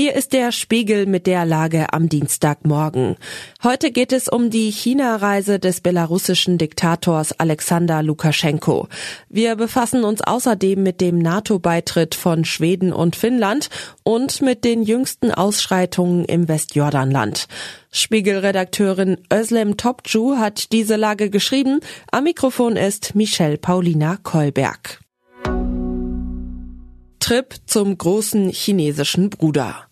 Hier ist der Spiegel mit der Lage am Dienstagmorgen. Heute geht es um die China-Reise des belarussischen Diktators Alexander Lukaschenko. Wir befassen uns außerdem mit dem NATO-Beitritt von Schweden und Finnland und mit den jüngsten Ausschreitungen im Westjordanland. Spiegelredakteurin Özlem Topcu hat diese Lage geschrieben. Am Mikrofon ist Michelle Paulina Kolberg. Trip zum großen chinesischen Bruder.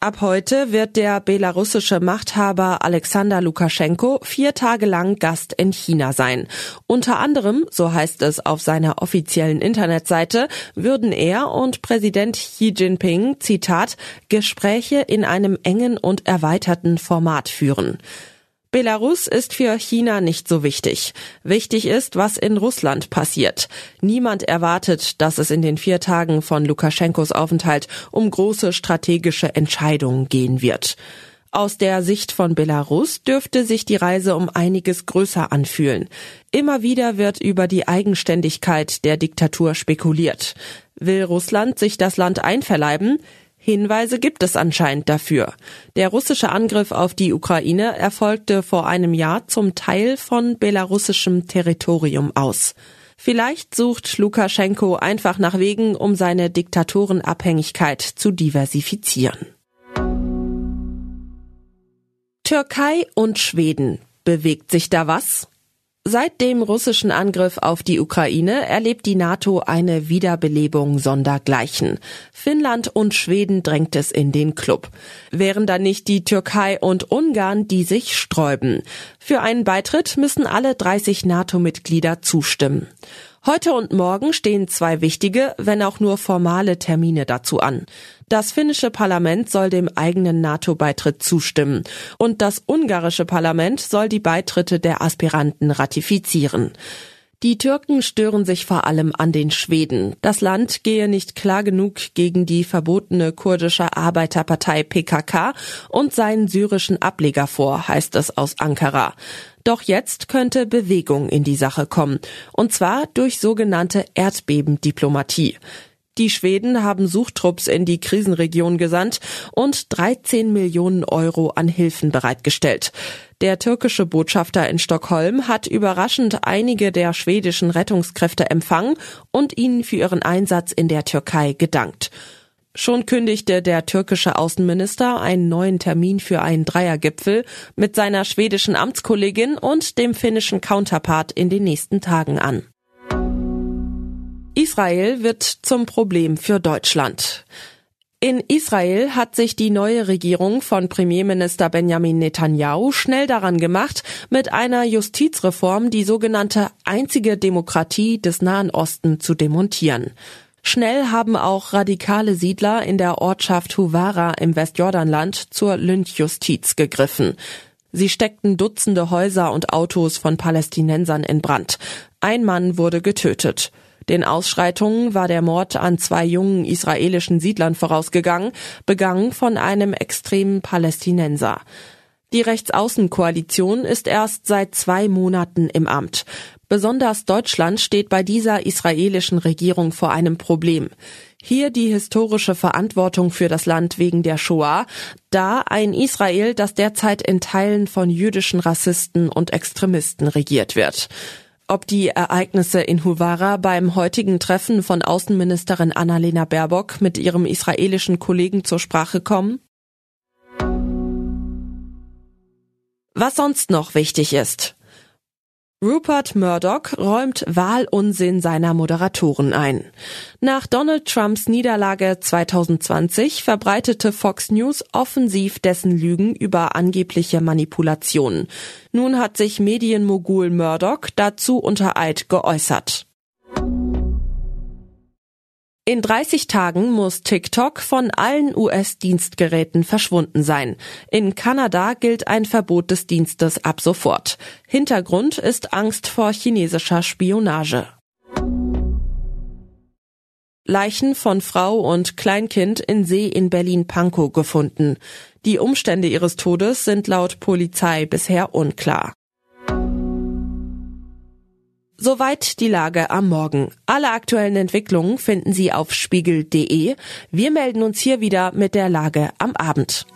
Ab heute wird der belarussische Machthaber Alexander Lukaschenko vier Tage lang Gast in China sein. Unter anderem, so heißt es auf seiner offiziellen Internetseite, würden er und Präsident Xi Jinping, Zitat, Gespräche in einem engen und erweiterten Format führen. Belarus ist für China nicht so wichtig. Wichtig ist, was in Russland passiert. Niemand erwartet, dass es in den vier Tagen von Lukaschenkos Aufenthalt um große strategische Entscheidungen gehen wird. Aus der Sicht von Belarus dürfte sich die Reise um einiges größer anfühlen. Immer wieder wird über die Eigenständigkeit der Diktatur spekuliert. Will Russland sich das Land einverleiben? Hinweise gibt es anscheinend dafür. Der russische Angriff auf die Ukraine erfolgte vor einem Jahr zum Teil von belarussischem Territorium aus. Vielleicht sucht Lukaschenko einfach nach Wegen, um seine Diktatorenabhängigkeit zu diversifizieren. Türkei und Schweden. Bewegt sich da was? Seit dem russischen Angriff auf die Ukraine erlebt die NATO eine Wiederbelebung sondergleichen. Finnland und Schweden drängt es in den Club. Wären da nicht die Türkei und Ungarn, die sich sträuben? Für einen Beitritt müssen alle 30 NATO-Mitglieder zustimmen. Heute und morgen stehen zwei wichtige, wenn auch nur formale Termine dazu an. Das finnische Parlament soll dem eigenen NATO-Beitritt zustimmen und das ungarische Parlament soll die Beitritte der Aspiranten ratifizieren. Die Türken stören sich vor allem an den Schweden. Das Land gehe nicht klar genug gegen die verbotene kurdische Arbeiterpartei PKK und seinen syrischen Ableger vor, heißt es aus Ankara. Doch jetzt könnte Bewegung in die Sache kommen. Und zwar durch sogenannte Erdbebendiplomatie. Die Schweden haben Suchtrupps in die Krisenregion gesandt und 13 Millionen Euro an Hilfen bereitgestellt. Der türkische Botschafter in Stockholm hat überraschend einige der schwedischen Rettungskräfte empfangen und ihnen für ihren Einsatz in der Türkei gedankt. Schon kündigte der türkische Außenminister einen neuen Termin für einen Dreiergipfel mit seiner schwedischen Amtskollegin und dem finnischen Counterpart in den nächsten Tagen an. Israel wird zum Problem für Deutschland. In Israel hat sich die neue Regierung von Premierminister Benjamin Netanyahu schnell daran gemacht, mit einer Justizreform die sogenannte einzige Demokratie des Nahen Osten zu demontieren. Schnell haben auch radikale Siedler in der Ortschaft Huvara im Westjordanland zur Lynchjustiz gegriffen. Sie steckten Dutzende Häuser und Autos von Palästinensern in Brand. Ein Mann wurde getötet. Den Ausschreitungen war der Mord an zwei jungen israelischen Siedlern vorausgegangen, begangen von einem extremen Palästinenser. Die Rechtsaußenkoalition ist erst seit zwei Monaten im Amt. Besonders Deutschland steht bei dieser israelischen Regierung vor einem Problem. Hier die historische Verantwortung für das Land wegen der Shoah, da ein Israel, das derzeit in Teilen von jüdischen Rassisten und Extremisten regiert wird. Ob die Ereignisse in Huvara beim heutigen Treffen von Außenministerin Annalena Baerbock mit ihrem israelischen Kollegen zur Sprache kommen? Was sonst noch wichtig ist. Rupert Murdoch räumt Wahlunsinn seiner Moderatoren ein. Nach Donald Trumps Niederlage 2020 verbreitete Fox News offensiv dessen Lügen über angebliche Manipulationen. Nun hat sich Medienmogul Murdoch dazu unter Eid geäußert. In 30 Tagen muss TikTok von allen US-Dienstgeräten verschwunden sein. In Kanada gilt ein Verbot des Dienstes ab sofort. Hintergrund ist Angst vor chinesischer Spionage. Leichen von Frau und Kleinkind in See in Berlin-Pankow gefunden. Die Umstände ihres Todes sind laut Polizei bisher unklar. Soweit die Lage am Morgen. Alle aktuellen Entwicklungen finden Sie auf spiegel.de. Wir melden uns hier wieder mit der Lage am Abend.